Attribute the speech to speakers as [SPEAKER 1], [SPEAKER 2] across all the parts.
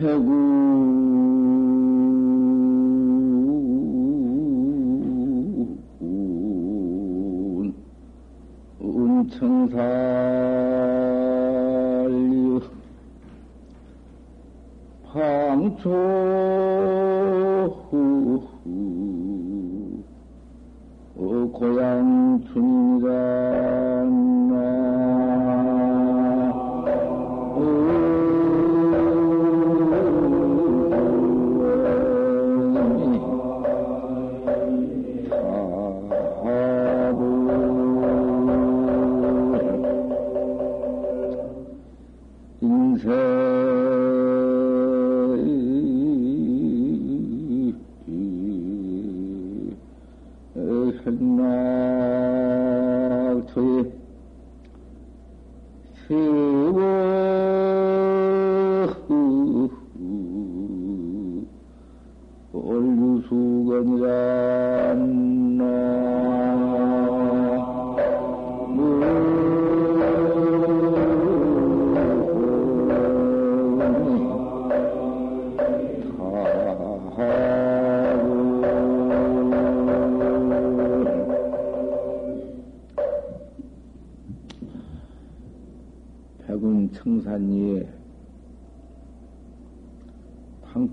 [SPEAKER 1] 해군 은청살류 방초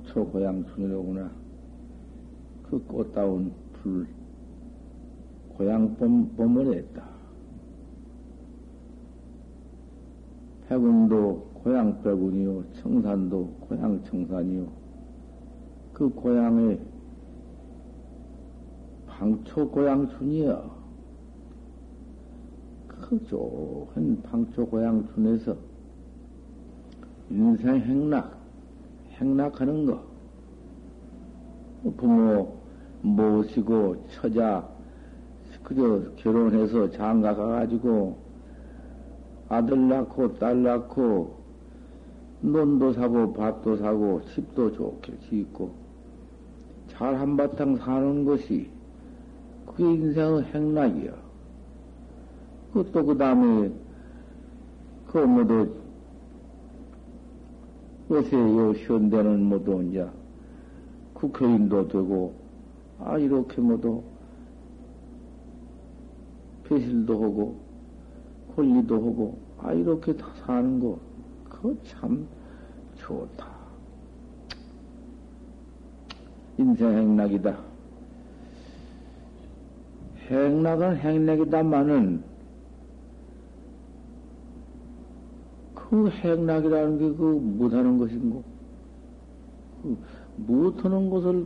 [SPEAKER 1] 초 고향촌이로구나. 그 꽃다운 불, 고향 봄을 했다. 백운도 고향 백운이요, 청산도 고향 청산이요. 그 고향의 방초 고향촌이여. 그 좋은 방초 고향촌에서 인생 행락, 행락하는 거. 부모 모시고 처자, 그저 결혼해서 장가 가가지고 아들 낳고 딸 낳고 논도 사고 밭도 사고 집도 좋게 짓고 잘 한바탕 사는 것이 그게 인생의 행락이야. 그또 그 다음에 그 모두 요새 요 현대는 모두 이제 국회의원도 되고 아 이렇게 모두 배실도 하고 권리도 하고 아 이렇게 다 사는 거 그거 참 좋다. 인생 행락이다. 행락은 행락이다마는 그 행락이라는 게 그 못하는 것인고 그 못하는 것을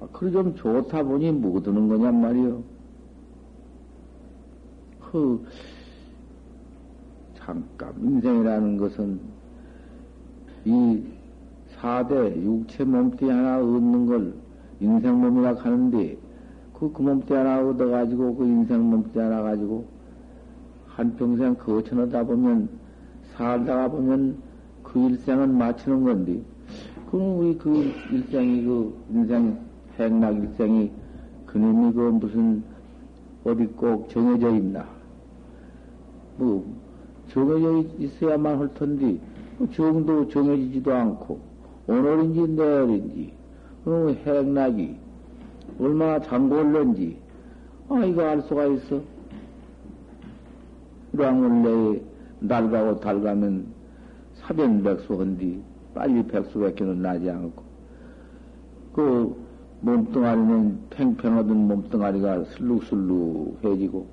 [SPEAKER 1] 아, 그래 좀 좋다 보니 못하는 거냔 말이요. 그 잠깐 인생이라는 것은 이 사대 육체 몸띠 하나 얻는 걸 인생 몸이라 하는데 그, 그 몸띠 하나 얻어가지고 그 인생 몸띠 하나 가지고 한평생 거쳐놓다 보면 살다가 보면 그 일생은 마치는 건데 그럼 우리 그 일생이 그 인생 행락 일생이 그놈이 그 무슨 어디 꼭 정해져 있나? 뭐 정해져 있어야만 할 텐데 그 정도 정해지지도 않고 오늘인지 내일인지 그 행락이 얼마나 장골는지 아 이거 알 수가 있어? 이왕을 내에 날 가고 달 가면 사변백수 한디 빨리 백수밖에는 나지 않고. 그 몸뚱아리는 팽팽하던 몸뚱아리가 슬룩슬룩해지고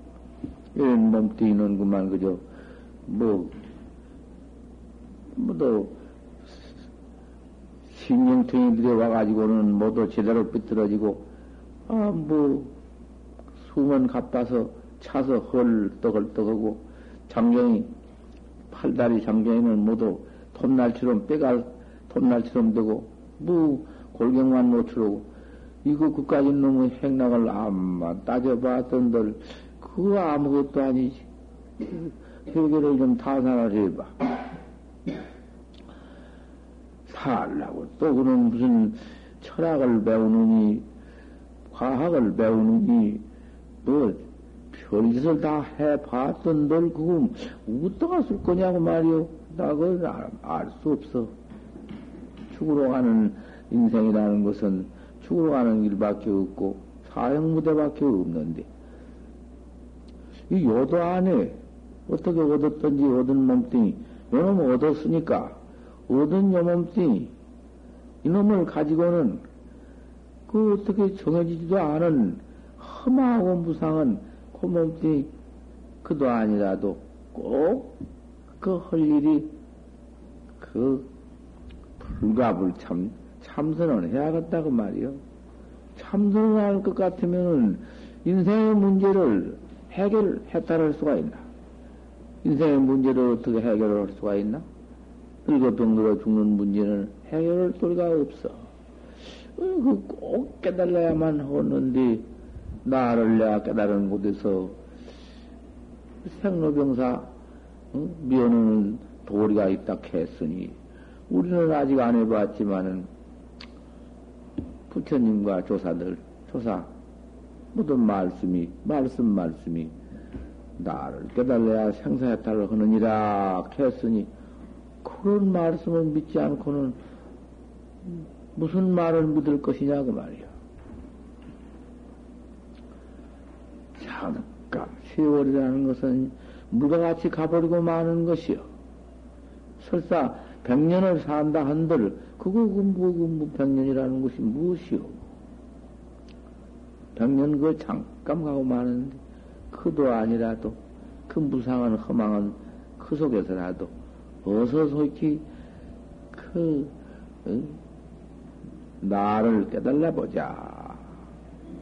[SPEAKER 1] 이런 몸뚱이는 그만 그저 뭐 뭐도 신경통이 들어와가지고는 모두 제대로 삐뚤어지고 아뭐 수면 가빠서 차서 헐떡헐떡하고 장경이 팔다리 장경이는 모두 톱날처럼 빼가 톱날처럼 되고 뭐 골경만 노출하고 이거 그까지 놈의 행락을 암만 따져봤던들 그거 아무것도 아니지. 회개를 좀 타산을 해봐. 살라고 또 그런 무슨 철학을 배우느니 과학을 배우느니 뭐 별짓을 다 해봤던 널 그거 어디다가 쓸 거냐고 말이요. 나 그걸 알 수 없어. 죽으러 가는 인생이라는 것은 죽으러 가는 길밖에 없고 사형무대밖에 없는데 이 요도 안에 어떻게 얻었던지 얻은 몸뚱이 요놈 얻었으니까 얻은 요 몸뚱이 이놈을 가지고는 그 어떻게 정해지지도 않은 험하고 무상한 그 몸뚱이 그도 아니라도 꼭 그 할 일이 그 불가불참 참선을 해야겠다고 말이요. 참선을 할 것 같으면은 인생의 문제를 해결했다할 수가 있나? 인생의 문제를 어떻게 해결할 수가 있나? 늙어 병들어 죽는 문제는 해결할 소리가 없어. 어, 그꼭 깨달아야만 하는데, 나를 내가 깨달은 곳에서 생로병사, 어? 미워는 도리가 있다 했으니, 우리는 아직 안 해봤지만은, 부처님과 조사들, 조사, 모든 말씀이, 말씀, 말씀이, 나를 깨달아야 생사해탈을 하느니라 했으니, 그런 말씀을 믿지 않고는 무슨 말을 믿을 것이냐, 그 말이야. 잠깐, 세월이라는 것은 물과 같이 가버리고 마는 것이요. 설사 백년을 산다 한들, 그거, 그, 뭐, 그, 뭐, 백년이라는 것이 무엇이요? 백년 그 잠깐 가고 마는데, 그도 아니라도, 그 무상한 허망한 그 속에서라도, 어서 솔직히, 그, 응? 나를 깨달아 보자.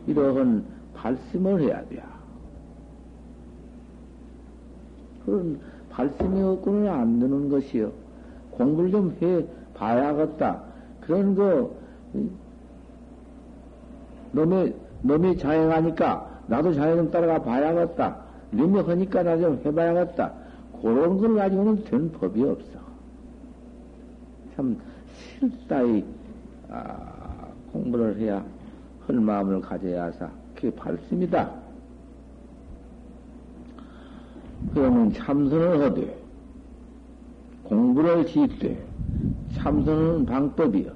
[SPEAKER 1] 이러한 발심을 해야 돼. 그런 발심이 없고는 안 되는 것이요. 공부를 좀 해 봐야겠다. 그런 거, 놈이, 놈이 자행하니까 나도 자행 좀 따라가 봐야겠다. 놈이 하니까 나 좀 해봐야겠다. 그런 걸 가지고는 된 법이 없어. 참, 실다이, 아, 공부를 해야 할 마음을 가져야 하사. 그게 발심이다. 그러면 참선을 하되, 공부를 지되, 참선은 방법이요.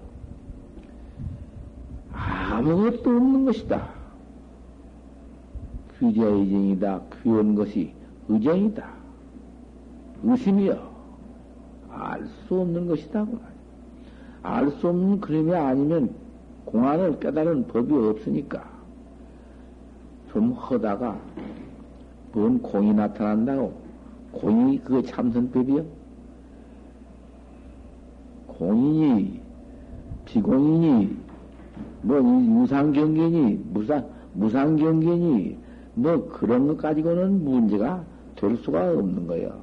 [SPEAKER 1] 아무것도 없는 것이다. 귀자의정이다. 귀한 것이 의정이다. 의심이요. 알수 없는 것이다. 그알수 없는 그림이 아니면 공안을 깨달은 법이 없으니까 좀 하다가 뭔 공이 나타난다고 공이 그거 참선법이요? 공인이 비공인이 뭐 유상경계니 무상 무상경계니 뭐 그런 것 가지고는 문제가 될 수가 없는 거예요.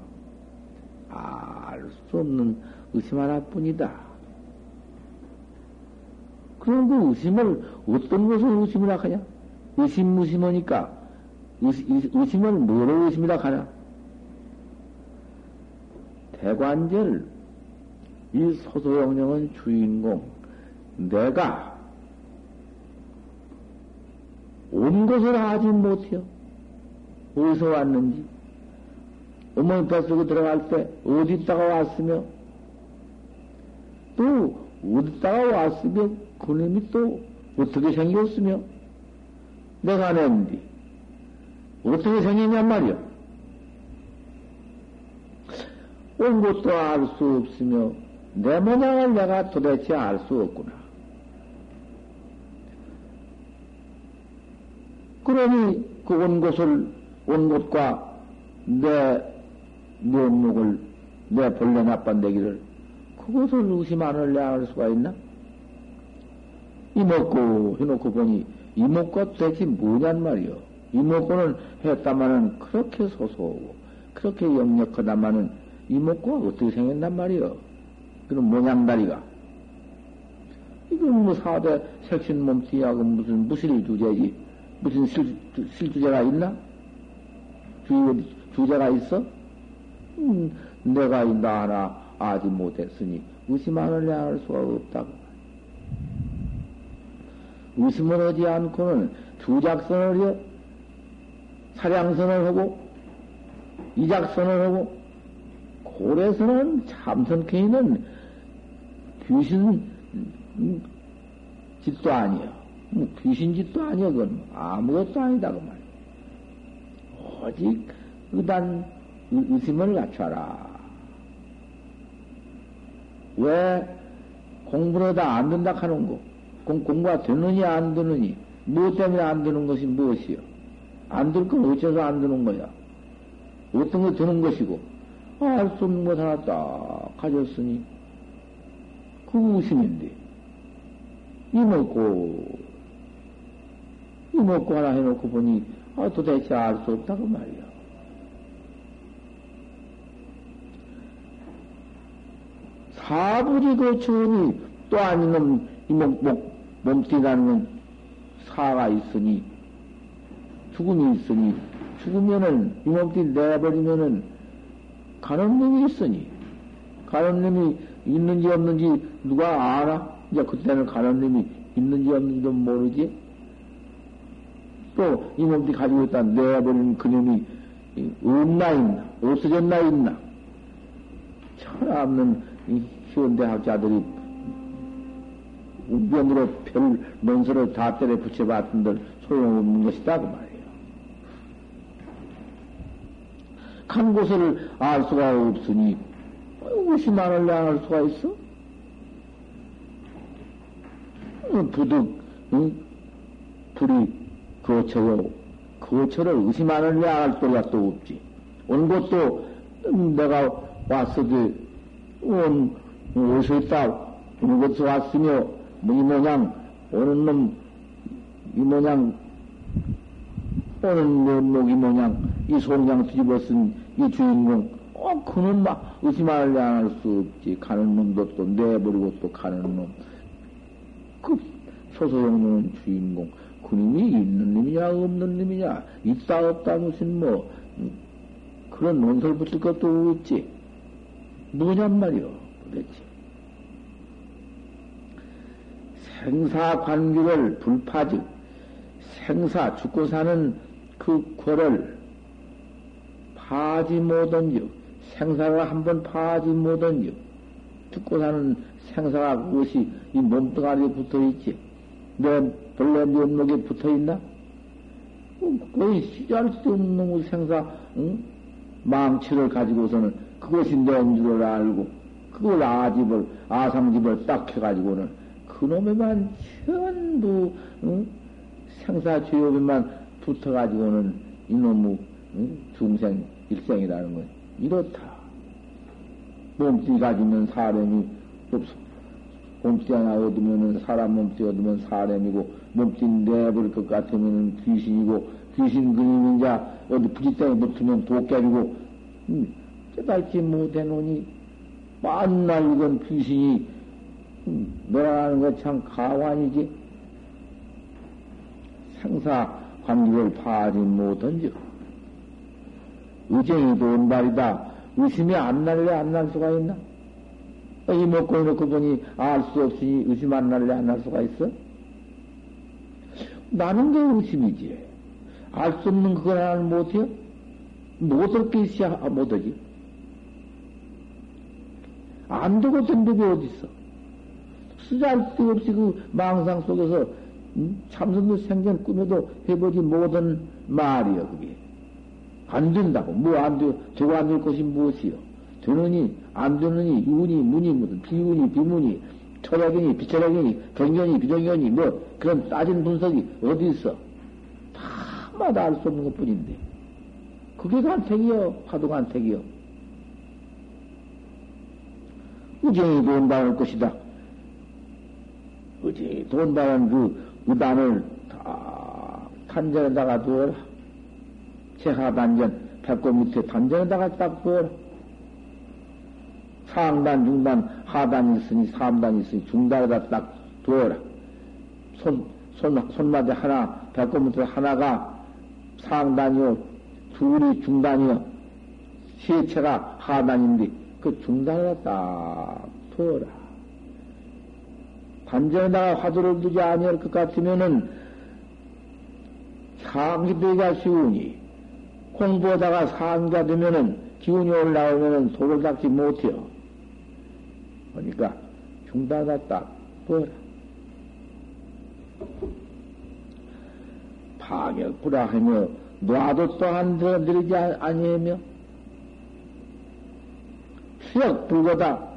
[SPEAKER 1] 알 수 없는 의심 하나뿐이다. 그런 그 의심을 어떤 것을 의심이라 하냐? 의심무심하니까 의심, 을 뭐로 의심이라 하냐? 대관절 이 소소영령은 주인공 내가 온 것을 하지 못해요. 어디서 왔는지 어머니 뱃속에 들어갈 때 어디 있다가 왔으며 또 어디다가 왔으며 그놈이 또 어떻게 생겼으며 내가 낸디 어떻게 생겼냔 말이야. 온 것도 알 수 없으며 내 모양을 내가 도대체 알 수 없구나. 그러니 그온 곳을 온 곳과 내 면목을 내 본래 나빤데기를 그것을 의심 안을 내알 수가 있나? 이먹고 해놓고 보니 이먹고 도대체 뭐냔 말이요. 이먹고는 했다마는 그렇게 소소하고 그렇게 역력하다마는 이먹고가 어떻게 생겼단 말이요. 그런 모양다리가. 이건 뭐 사대 색신 몸뚱이하고 무슨 무실 주제지. 무슨 실, 실 주제가 있나? 주, 주제가 있어? 음, 내가 나 하나 아지 못했으니 의심하느냐 할 수가 없다고. 의심을 하지 않고는 주작선을 해, 사량선을 하고, 이작선을 하고, 고래선은 참선케이는 귀신 음, 짓도 아니여. 뭐 귀신 짓도 아니여. 그건 아무것도 아니다. 그 말. 오직 의단, 의심을 갖춰라. 왜 공부를 다 안 된다 하는 거? 공, 공부가 되느니 안 되느니? 무엇 때문에 안 되는 것이 무엇이요? 안될건 어째서 안 되는 거야? 어떤 거 되는 것이고, 알 수 없는 것 하나 딱 가졌으니, 그 웃음인데, 이먹고, 이먹고 하나 해놓고 보니, 아, 도대체 알 수 없다고 말이야. 사부리 거쳐오니 또 아니면 이목, 목, 몸띠라는 건 사가 있으니, 죽음이 있으니, 죽으면은, 이 몸띠 내버리면은, 가는 놈이 있으니, 가는 놈이 있는지 없는지 누가 알아? 이제 그때는 가는 놈이 있는지 없는지도 모르지? 또, 이 몸띠 가지고 있다 내버리는 그놈이 없나 있나? 없어졌나 있나? 철없는 현대학자들이 우변으로 별 논설을 다 때려 붙여봤던들 소용없는 것이다 그 말이에요. 간 곳을 알 수가 없으니 무심만을 양할 수가 있어? 부득 응? 불이 거쳐요. 거쳐를 의심하는 양할 도리가 또 없지. 온 것도 내가 왔어도 온 있다? 어느 곳에서 왔으며, 뭐이 모양, 오는 놈, 이 모양, 오는 면목이 모양, 이 송장 뒤집어 쓴 이 주인공, 어, 그는 막 의심을 양할 수 없지. 가는 놈도 또 내버리고 또 가는 놈. 그 소소영령은 주인공. 그놈이 있는 놈이냐, 없는 놈이냐, 있다, 없다, 무슨 뭐, 그런 논설 붙일 것도 없지. 뭐냔 말이요, 도대체. 생사 관계를 불파즉 생사 죽고 사는 그 궐을 파지 못한즉 생사가 한번 파지 못한즉 죽고 사는 생사가 그것이 이 몸뚱아리에 붙어 있지 내 본래 면목에 붙어 있나? 거의 시절 수 없는 생사 응? 망치를 가지고서는 그것이 내인 줄을 알고 그걸 아집을 아상집을 딱 해가지고는 그놈에만 전부 응? 생사 죄업에만 붙어가지고는 이놈의 응? 중생 일생이라는 건 이렇다. 몸띠 가지면 사람이 없어. 몸띠 하나 얻으면은 사람 몸띠 얻으면 사람이고 몸띠 내버릴 것 같으면 귀신이고 귀신 그림이 이제 어디 부지땅에 붙으면 도깨비고 음, 깨달지 못해놓으니 만날 이건 귀신이 너라는 것참 가관이지. 생사 관계를 파하지 못한즉 의정이 도운 말이다. 의심이 안 날래 안 날 수가 있나? 이 먹고 이놓고 보니 알 수 없으니 의심 안 날래 안 날 수가 있어? 나는 게 의심이지. 알 수 없는 그걸 하나는 못해요? 못할 게 있어야 못하지. 안 되고 된 법이 어딨어? 쓰잘데없이 그 망상 속에서 음? 참선도 생전 꿈에도 해보지 못한 말이요, 그게. 안 된다고. 뭐 안 돼, 저거 안 될 것이 무엇이요? 되느니, 안 되느니, 유니, 문이, 무슨, 비운이, 비문이, 철학이니, 비철학이니, 경견이, 비정견이, 뭐, 그런 따진 분석이 어디 있어? 다마다 알 수 없는 것 뿐인데. 그게 간택이요, 화두 간택이요. 우정이 돈다을 것이다. 어디 돈 받은 그 의단을 다 단전에다가 두어라. 제하단전, 배꼽 밑에 단전에다가 딱 두어라. 상단, 중단, 하단 있으니, 삼단 있으니, 중단에다 딱 두어라. 손, 손, 손마디 하나, 배꼽 밑에 하나가 상단이요, 둘이 중단이요, 세체가 하단인데, 그 중단에다 딱 두어라. 단전에다가 화두를 두지 아니할 것 같으면은 상기되기가 쉬우니 공부하다가 상기가 되면은 기운이 올라오면은 속을 닦지 못해요. 그러니까 중단하다 딱 뭐라. 파격구라 하며 놔도 또한 들어들이지 아니하며 추역 불거다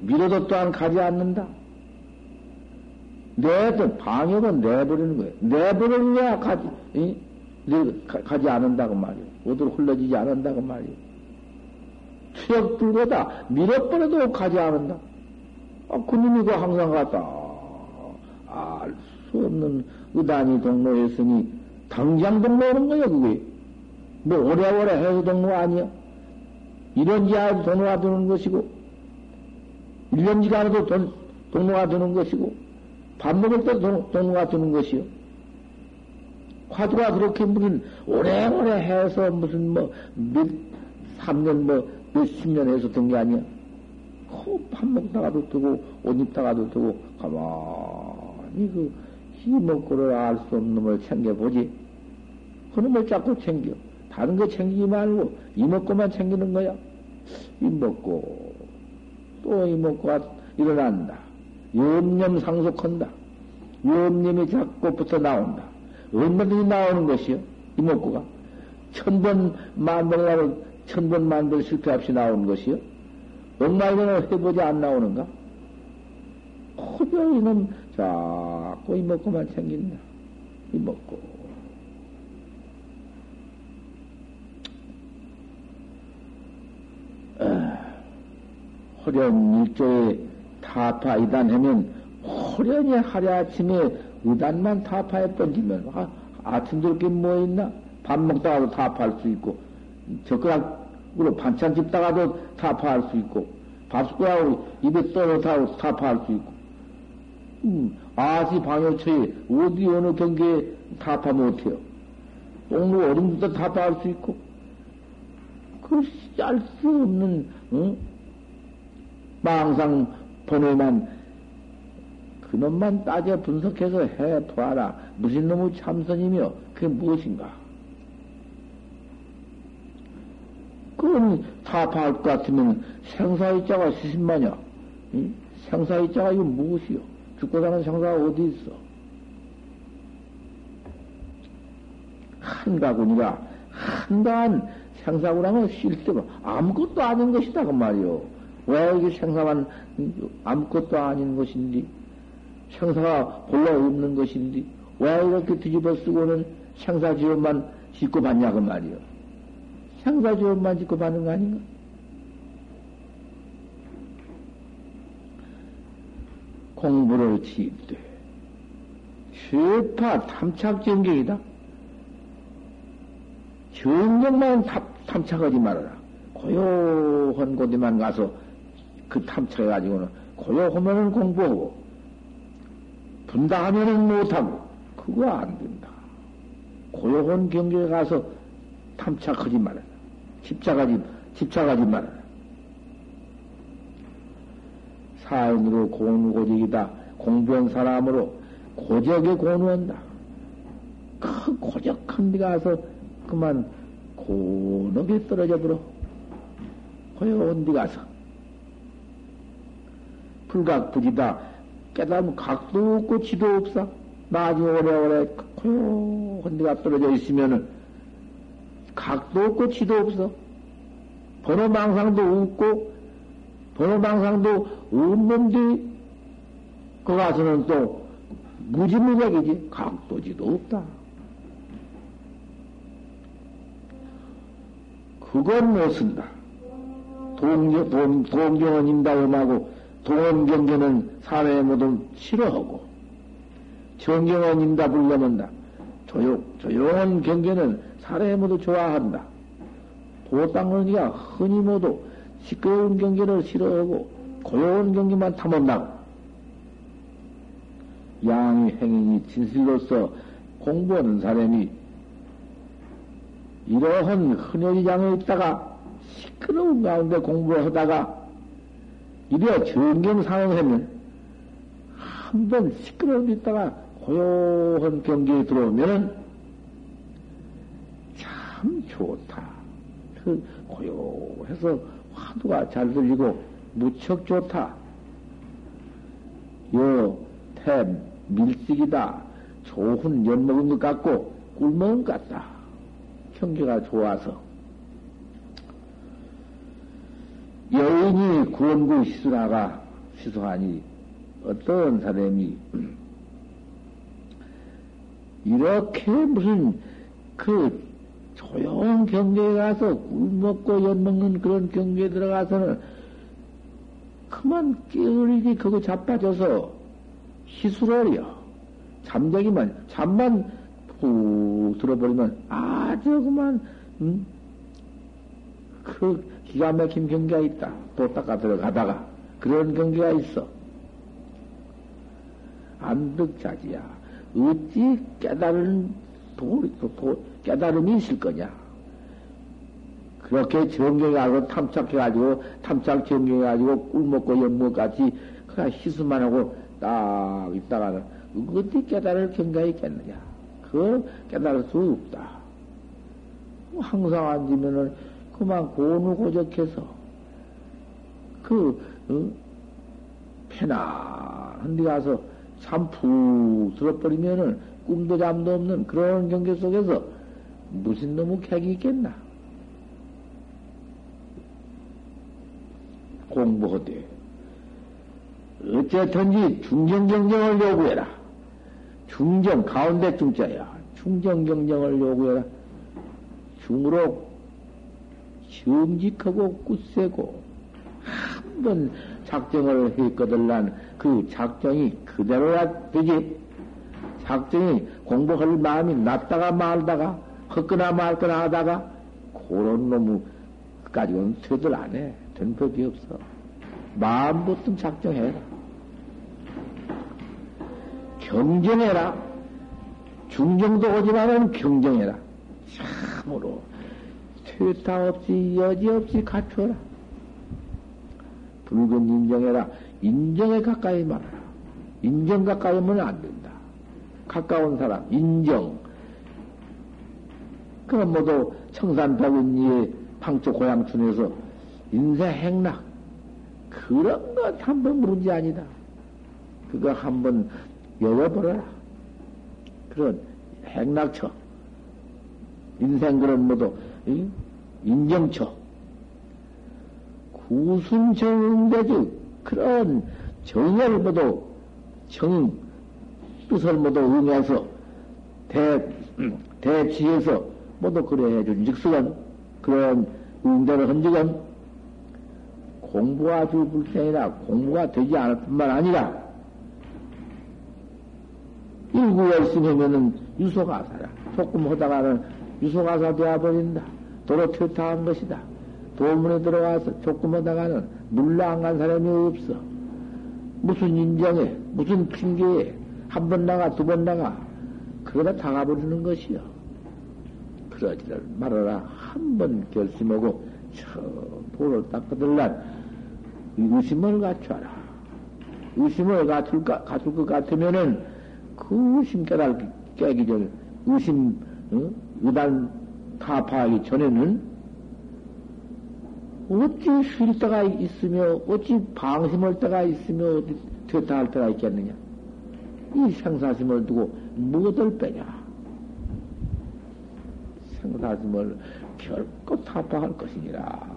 [SPEAKER 1] 밀어도 또한 가지 않는다. 내도 방역은 내버리는 거예요. 내버리냐 가지 이? 가, 가지 않는다고 말이에요. 어디로 흘러지지 않는다고 말이에요. 추역 불거다 밀어버려도 가지 않는다. 아, 그놈이 그 항상 갔다. 알수 없는 의단이 동로했으니 당장 동로하는 거야 그게. 뭐 오래오래 해서 동로 아니야. 이런지 알아도 동로가 되는 것이고 1년지가 않아도 돈, 동로가 되는 것이고 밥 먹을 때 동, 동로가 되는 것이요. 화두가 그렇게 무슨 오래오래 해서 무슨 뭐 몇, 3년 뭐 몇 십 년 해서 된 게 아니야. 밥 먹다가도 되고, 옷 입다가도 되고, 가만히 그, 희먹고를 알 수 없는 놈을 챙겨보지. 그 놈을 자꾸 챙겨. 다른 거 챙기지 말고, 이먹고만 챙기는 거야. 이먹고, 또 이먹고가 일어난다. 염념 상속한다. 염념이 자꾸부터 나온다. 얼마든지 나오는 것이요. 이먹고가. 천번 만들라고 천번 만들 실패 없이 나오는 것이요. 억마이는 해보지 안 나오는가? 허저 이놈 자꾸 이먹고만 챙긴다. 이먹고. 호련 일조에 타파 이단하면 호련이 하루 아침에 의단만 타파에 던지면 아, 아침들 게뭐 있나? 밥 먹다가도 타파할 수 있고 젓가락으로 반찬 집다가도 타파할 수 있고 밥숟가락으로 입에 떠넣다가 타파할 수 있고 음, 아시 방역처에 어디 어느 경계에 타파 못해요. 똥로 어른부터 타파할 수 있고 그알수 없는 응? 망상 번호만 그놈만 따져 분석해서 해봐라. 무슨 놈의 참선이며 그게 무엇인가? 그건 타파할 것 같으면 생사의 자가 시신마냐? 응? 생사의 자가 이거 무엇이요? 죽고 사는 생사가 어디 있어? 한가군이가 한가한 생사구랑은 실제로 아무것도 아닌 것이다 그 말이요. 왜 이게 생사만 아무것도 아닌 것인지 생사가 본래 없는 것인지 왜 이렇게 뒤집어 쓰고는 생사지원만 짓고 받냐 그 말이요. 생사지원만 짓고 받는 거 아닌가? 공부를 지입돼. 쇠파 탐착정경이다. 정경만 탐착하지 말아라. 고요한 곳에만 가서 그 탐착해가지고는 고요하면은 공부하고, 분다하면은 못하고, 그거 안 된다. 고요한 경계에 가서 탐착하지 말아라. 집착하지, 집착하지 말아라. 사인으로 고누고직이다. 공부한 사람으로 고적에 고누한다. 그 고적한 데 가서 그만 고넉에 떨어져 버려. 고요한 데 가서. 불각부지다. 깨달으면 각도 없고 지도 없어. 나중에 오래오래 고요한 데가 떨어져 있으면은 각도 없고 지도 없어. 번호망상도 없고 번호망상도 없는데 그 가서는 또 무지무작이지 각도 지도 없다. 그건 못 쓴다. 동경, 동, 동경은 임다음하고 동원 경계는 사회에 모두 싫어하고 정경은 임답을 넘은다. 조용, 조용한 경계는 사회에 모두 좋아한다. 도땅은 이가 흔히 모두 시끄러운 경계를 싫어하고 고요한 경계만 탐험나고 양의 행인이 진실로서 공부하는 사람이 이러한 흔여지장에 있다가 시끄러운 가운데 공부를 하다가 이래 정경상응하면 한 번 시끄러운 데 있다가 고요한 경계에 들어오면은 참 좋다. 그 고요해서 화두가 잘 들리고 무척 좋다. 요, 태, 밀식이다. 좋은 연 먹은 것 같고, 꿀 먹은 것 같다. 경계가 좋아서. 여인이 구원구 시수나가 시수하니 어떤 사람이 이렇게 무슨 그 조용 경계에 가서 꿀 먹고 연 먹는 그런 경계에 들어가서는 그만 깨어리기 그거 자빠져서 희수를요. 잠자기만 잠만 푹 들어버리면 아주 그만 음? 그 기가 막힌 경계가 있다. 또 닦아 들어가다가 그런 경계가 있어. 안득자지야. 어찌 깨달은 도, 도, 깨달음이 있을 거냐? 그렇게 정경해가지고 탐착해가지고 탐착 정경해가지고 꿀 먹고 연못 같이 그냥 희수만 하고 딱 있다가는 어디 깨달을 경계가 있겠느냐? 그걸 깨달을 수 없다. 항상 앉으면은 그만 고누 고적해서 그 어? 편안한 데 가서 잠푹 들어버리면은 꿈도 잠도 없는 그런 경계 속에서 무슨 놈의 객이 있겠나? 공부하되 어쨌든지 중정 경정을 요구해라. 중정 가운데 중자야. 중정 경정을 요구해라. 중으로 정직하고 굳세고 한 번 작정을 했거들란 그 작정이 그대로야 되지. 작정이 공부할 마음이 났다가 말다가 헛거나 말거나 하다가 그런 놈의 가지고는 퇴들 안 해. 된 법이 없어. 마음부터 작정해라. 경쟁해라. 중정도 오지만은 경쟁해라. 참으로 퇴타 없이 여지 없이 갖춰라. 붉은 인정해라. 인정에 가까이 말하라. 인정 가까이 하면 안 된다. 가까운 사람, 인정. 그럼 모두 청산백운이의 방쪽 고향촌에서 인생 행락. 그런 것 한 번 물은지 아니다. 그거 한 번 열어버려라. 그런 행락처. 인생 그런 모두, 인정처. 구순정대주 그런 정을 모두 정 뜻을 모두 응해서 대 대치해서 모두 그래 해준 즉수건 그런 응대를 한 적은 공부가 아주 불편이라 공부가 되지 않을 뿐만 아니라 일구 열심히 하면은 유소가사라 조금 하다가는 유소가사 되어버린다 도로 퇴타한 것이다 도문에 들어가서 조금 하다가는 물러 안 간 사람이 없어. 무슨 인정에, 무슨 핑계에, 한 번 나가, 두 번 나가, 그러다 당해버리는 것이요. 그러지를 말아라. 한 번 결심하고, 저, 도를 닦아들란, 의심을 갖춰라. 의심을 갖출, 갖출 것 같으면은, 그 의심 깨달, 깨기 전, 의심, 어? 의단 타파하기 전에는, 어찌 쉴 때가 있으며, 어찌 방심할 때가 있으며, 어디 퇴타할 때가 있겠느냐? 이 생사심을 두고 무엇을 빼냐? 생사심을 결코 타파할 것이니라.